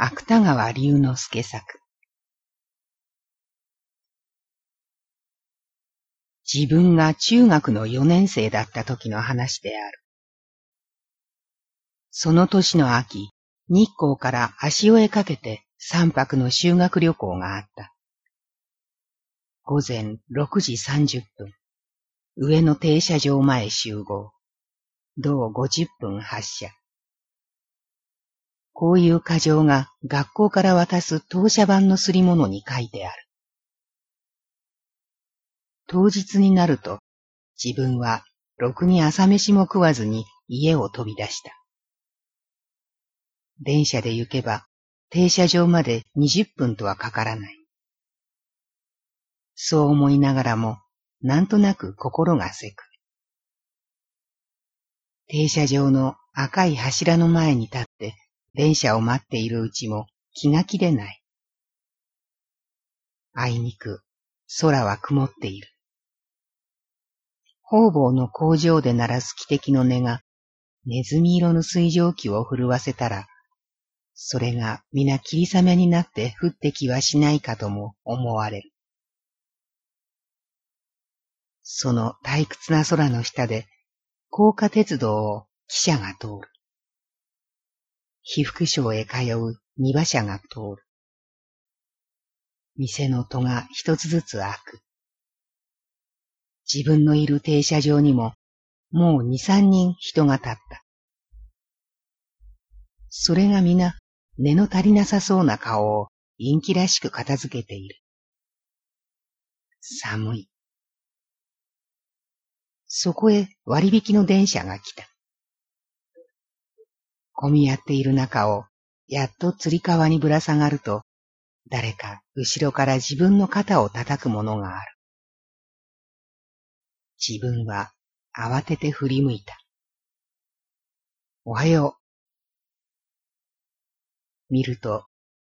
芥川龍之介作自分が中学の4年生だった時の話である。その年の秋、日光から足尾へかけて三泊の修学旅行があった。午前6時30分、上野停車場前集合。同50分発車。こういう箇条が学校から渡す当社版のすり物に書いてある。当日になると、自分はろくに朝飯も食わずに家を飛び出した。電車で行けば停車場まで20分とはかからない。そう思いながらも、なんとなく心がせく。停車場の赤い柱の前に立っ電車を待っているうちも気が気でない。あいにく空は曇っている。方々の工場で鳴らす汽笛の音がネズミ色の水蒸気を震わせたら、それが皆霧雨になって降ってきはしないかとも思われる。その退屈な空の下で、高架鉄道を汽車が通る。被服廠へ通う二馬車が通る。店の戸が一つずつ開く。自分のいる停車場にももう二三人人が立った。それが皆根の足りなさそうな顔を陰気らしく片付けている。寒い。そこへ割引の電車が来た。混み合っている中を、やっと釣り革にぶら下がると、誰か後ろから自分の肩を叩くものがある。自分は慌てて振り向いた。おはよう。見ると、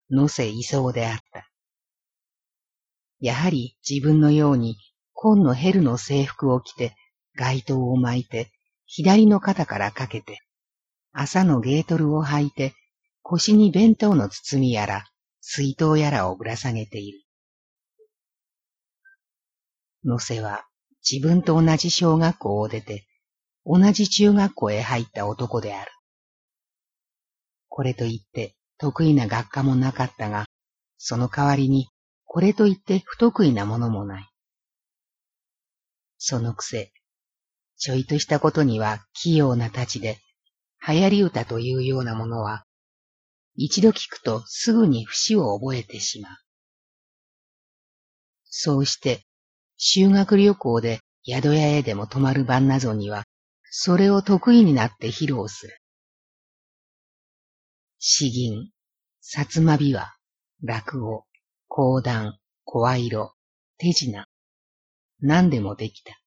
野瀬いそうであった。やはり自分のように紺のヘルの制服を着て、街灯を巻いて、左の肩からかけて、朝のゲートルを履いて、腰に弁当の包みやら、水筒やらをぶら下げている。野瀬は自分と同じ小学校を出て、同じ中学校へ入った男である。これといって得意な学科もなかったが、その代わりにこれといって不得意なものもない。そのくせ、ちょいとしたことには器用なたちで、流行り歌というようなものは、一度聞くとすぐに節を覚えてしまう。そうして、修学旅行で宿屋へでも泊まる晩などには、それを得意になって披露する。詩吟、薩摩琵琶、落語、講談、声色、手品、何でもできた。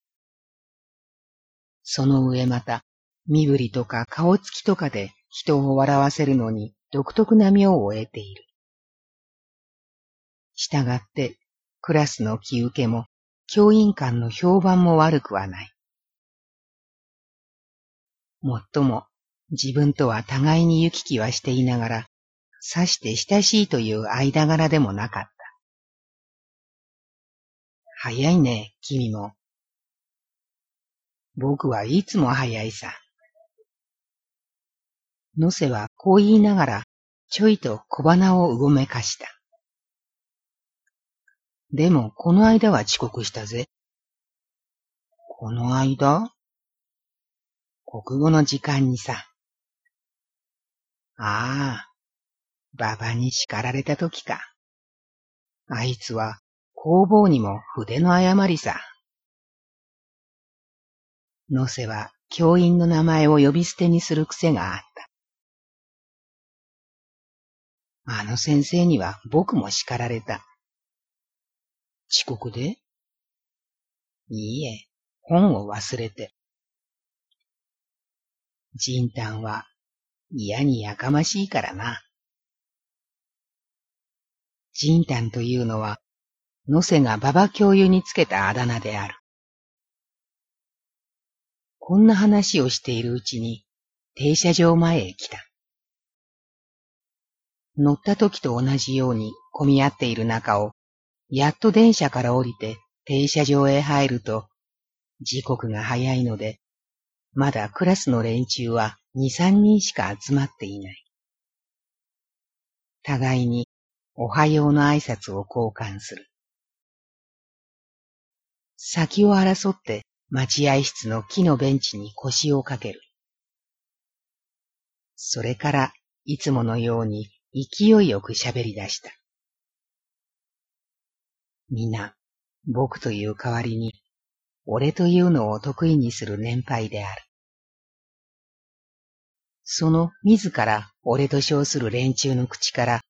その上また、身振りとか顔つきとかで人を笑わせるのに独特な妙を得ている。したがって、クラスの気受けも、教員間の評判も悪くはない。もっとも、自分とは互いに行き来はしていながら、さして親しいという間柄でもなかった。早いね、君も。僕はいつも早いさ。のせはこう言いながら、ちょいと小鼻をうごめかした。でも、この間は遅刻したぜ。この間？国語の時間にさ。ああ、馬場に叱られた時か。あいつは工房にも筆の誤りさ。のせは教員の名前を呼び捨てにする癖があった。あの先生には僕も叱られた。遅刻で？いいえ、本を忘れて。ジンタンは嫌にやかましいからな。ジンタンというのは、野瀬が馬場教諭につけたあだ名である。こんな話をしているうちに停車場前へ来た。乗った時と同じように混み合っている中を、やっと電車から降りて停車場へ入ると、時刻が早いので、まだクラスの連中は二三人しか集まっていない。互いにおはようの挨拶を交換する。先を争って待合室の木のベンチに腰をかける。それからいつものように勢いよく喋り出した。皆、僕という代わりに、俺というのを得意にする年配である。その自ら俺と称する連中の口から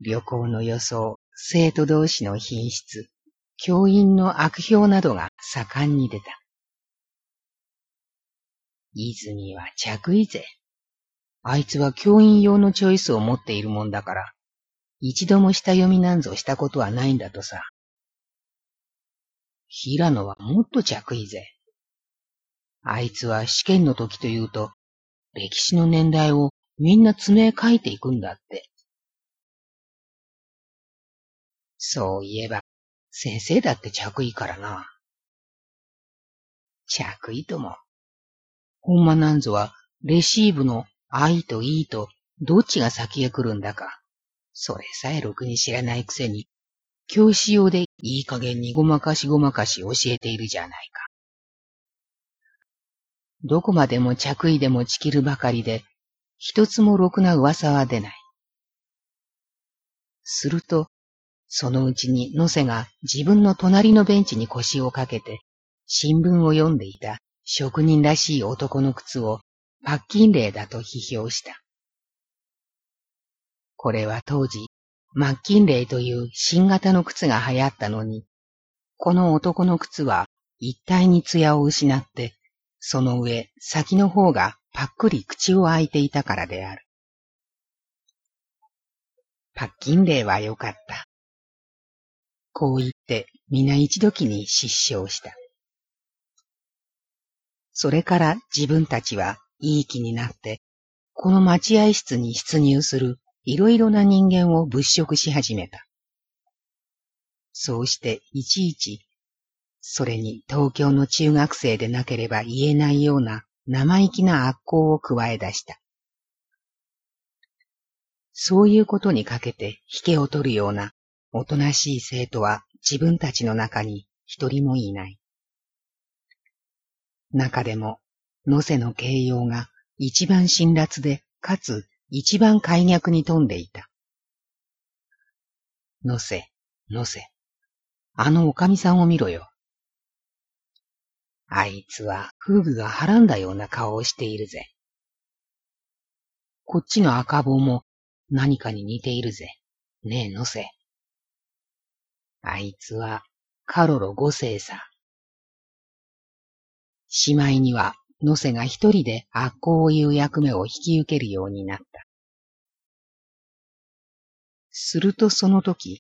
旅行の予想、生徒同士の品質、教員の悪評などが盛んに出た。泉は着衣ぜ。あいつは教員用のチョイスを持っているもんだから、一度も下読みなんぞしたことはないんだとさ。平野はもっと着衣ぜ。あいつは試験の時というと、歴史の年代をみんな爪書いていくんだって。そういえば、先生だって着衣からな。着衣とも。ほんまなんぞは、レシーブの愛といいと、どっちが先へ来るんだか。それさえろくに知らないくせに、教師用でいい加減にごまかしごまかし教えているじゃないか。どこまでも着衣でもちきるばかりで、一つもろくな噂は出ない。すると、そのうちに野瀬が自分の隣のベンチに腰をかけて、新聞を読んでいた職人らしい男の靴をパッキンレーだと批評した。これは当時、マッキンレーという新型の靴が流行ったのに、この男の靴は一体に艶を失って、その上、先の方がパックリ口を開いていたからである。パッキンレーはよかった。こう言って皆一時に失笑した。それから自分たちはいい気になって、この待合室に出入するいろいろな人間を物色し始めた。そうしていちいち、それに東京の中学生でなければ言えないような生意気な悪行を加え出した。そういうことにかけて引けを取るようなおとなしい生徒は自分たちの中に一人もいない。中でも野瀬の形容が一番辛辣で、かつ一番快逆に富んでいた。野瀬、野瀬、あのおかみさんを見ろよ。あいつはフグがはらんだような顔をしているぜ。こっちの赤棒も何かに似ているぜ。ねえ、野瀬。あいつはカロロ五世さ。しまいには野瀬が一人で悪行を言う役目を引き受けるようになった。するとその時、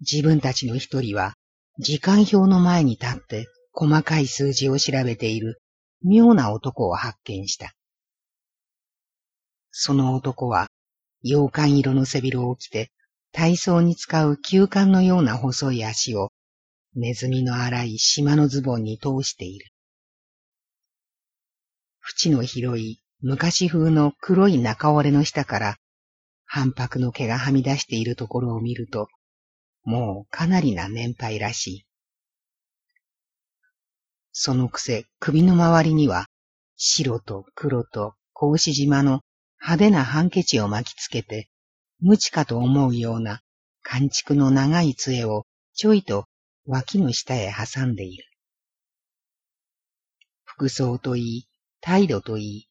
自分たちの一人は時間表の前に立って細かい数字を調べている妙な男を発見した。その男は洋館色の背広を着て体操に使う休館のような細い足をネズミの荒い島のズボンに通している。縁の広い昔風の黒い中折れの下から半白の毛がはみ出しているところを見ると、もうかなりな年配らしい。そのくせ首の周りには白と黒と格子島の派手なハンケチを巻きつけて、無知かと思うような寒竹の長い杖をちょいと脇の下へ挟んでいる。服装といい、態度といい、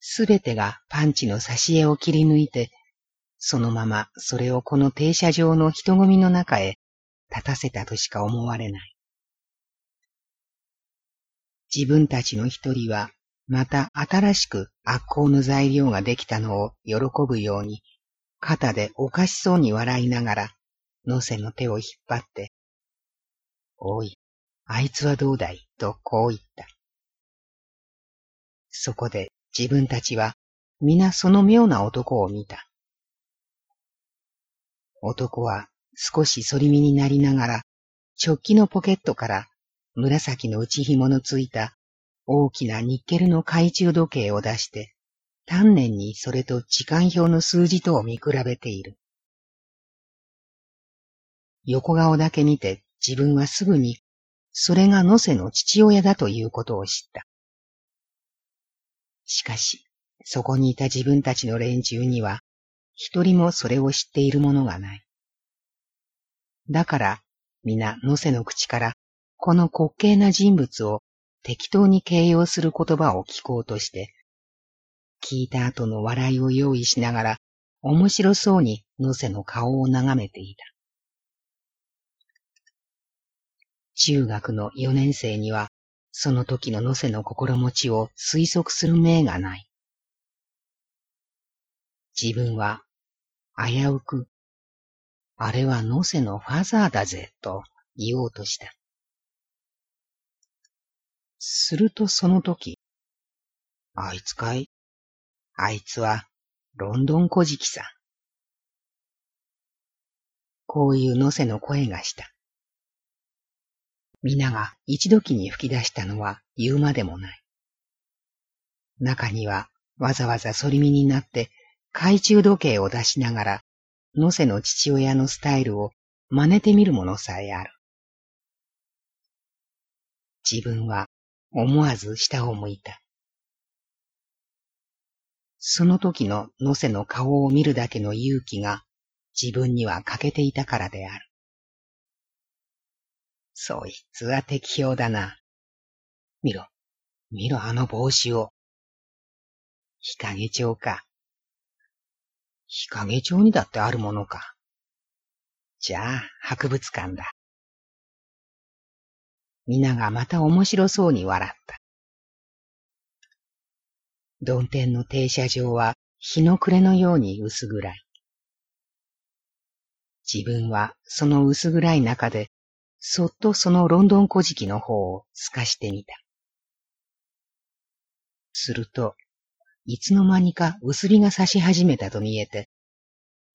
すべてがパンチの挿絵を切り抜いて、そのままそれをこの停車場の人混みの中へ立たせたとしか思われない。自分たちの一人は、また新しく悪行の材料ができたのを喜ぶように、肩でおかしそうに笑いながら、野瀬の手を引っ張って、おい、あいつはどうだい？とこう言った。そこで自分たちは皆その妙な男を見た。男は少し反り身になりながら、直帰のポケットから紫の内紐のついた大きなニッケルの懐中時計を出して、丹念にそれと時間表の数字とを見比べている。横顔だけ見て自分はすぐにそれが野瀬の父親だということを知った。しかし、そこにいた自分たちの連中には、一人もそれを知っている者がない。だから、皆野瀬の口から、この滑稽な人物を適当に形容する言葉を聞こうとして、聞いた後の笑いを用意しながら、面白そうに野瀬の顔を眺めていた。中学の四年生には、その時の野瀬の心持ちを推測する命がない。自分は、危うく、あれは野瀬のファザーだぜ、と言おうとした。するとその時、あいつかい？あいつは、ロンドン小敷さん。こういう野瀬の声がした。皆が一時に吹き出したのは言うまでもない。中にはわざわざ反り身になって懐中時計を出しながら野瀬の父親のスタイルを真似てみるものさえある。自分は思わず下を向いた。その時の野瀬の顔を見るだけの勇気が自分には欠けていたからである。そいつは適当だな。見ろ、見ろあの帽子を。日陰町か。日陰町にだってあるものか。じゃあ、博物館だ。皆がまた面白そうに笑った。曇天の停車場は日の暮れのように薄暗い。自分はその薄暗い中でそっとそのロンドン古事記の方を透かしてみた。すると、いつの間にか薄日が差し始めたと見えて、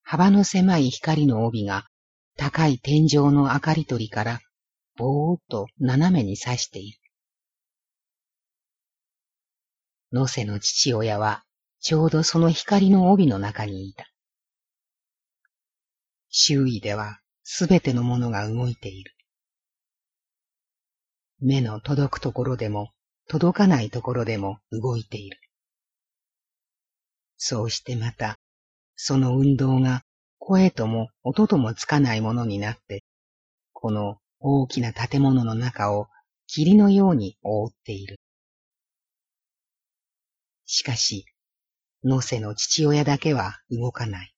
幅の狭い光の帯が高い天井の明かり取りからぼーっと斜めに差している。野瀬の父親はちょうどその光の帯の中にいた。周囲ではすべてのものが動いている。目の届くところでも届かないところでも動いている。そうしてまた、その運動が声とも音ともつかないものになって、この大きな建物の中を霧のように覆っている。しかし、野瀬の父親だけは動かない。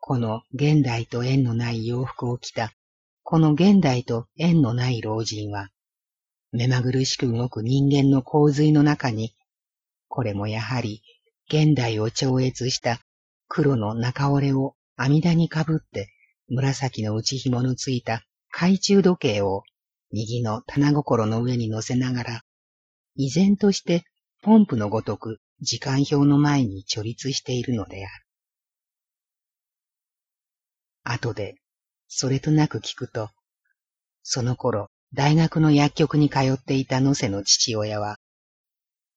この現代と縁のない洋服を着たこの現代と縁のない老人は、目まぐるしく動く人間の洪水の中に、これもやはり現代を超越した黒の中折れを阿弥陀にかぶって紫の内紐のついた懐中時計を右の棚心の上に乗せながら、依然としてポンプのごとく時間表の前に貯立しているのである。後でそれとなく聞くと、その頃、大学の薬局に通っていた野瀬の父親は、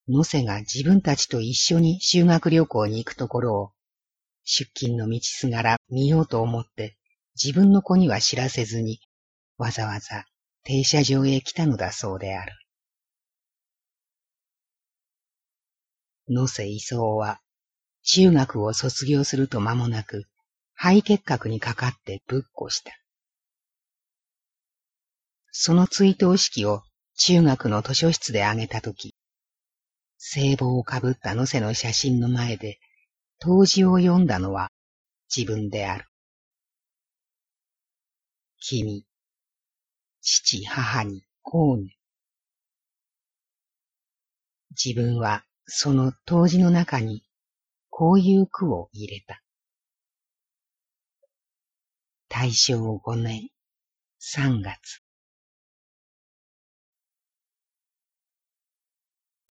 野瀬が自分たちと一緒に修学旅行に行くところを、出勤の道すがら見ようと思って、自分の子には知らせずに、わざわざ停車場へ来たのだそうである。野瀬磯は、中学を卒業すると間もなく、肺結核にかかってぶっこした。その追悼式を中学の図書室であげたとき、聖帽をかぶった野瀬の写真の前で、当時を読んだのは自分である。君、父、母に、公に。自分はその当時の中にこういう句を入れた。大正5年3月。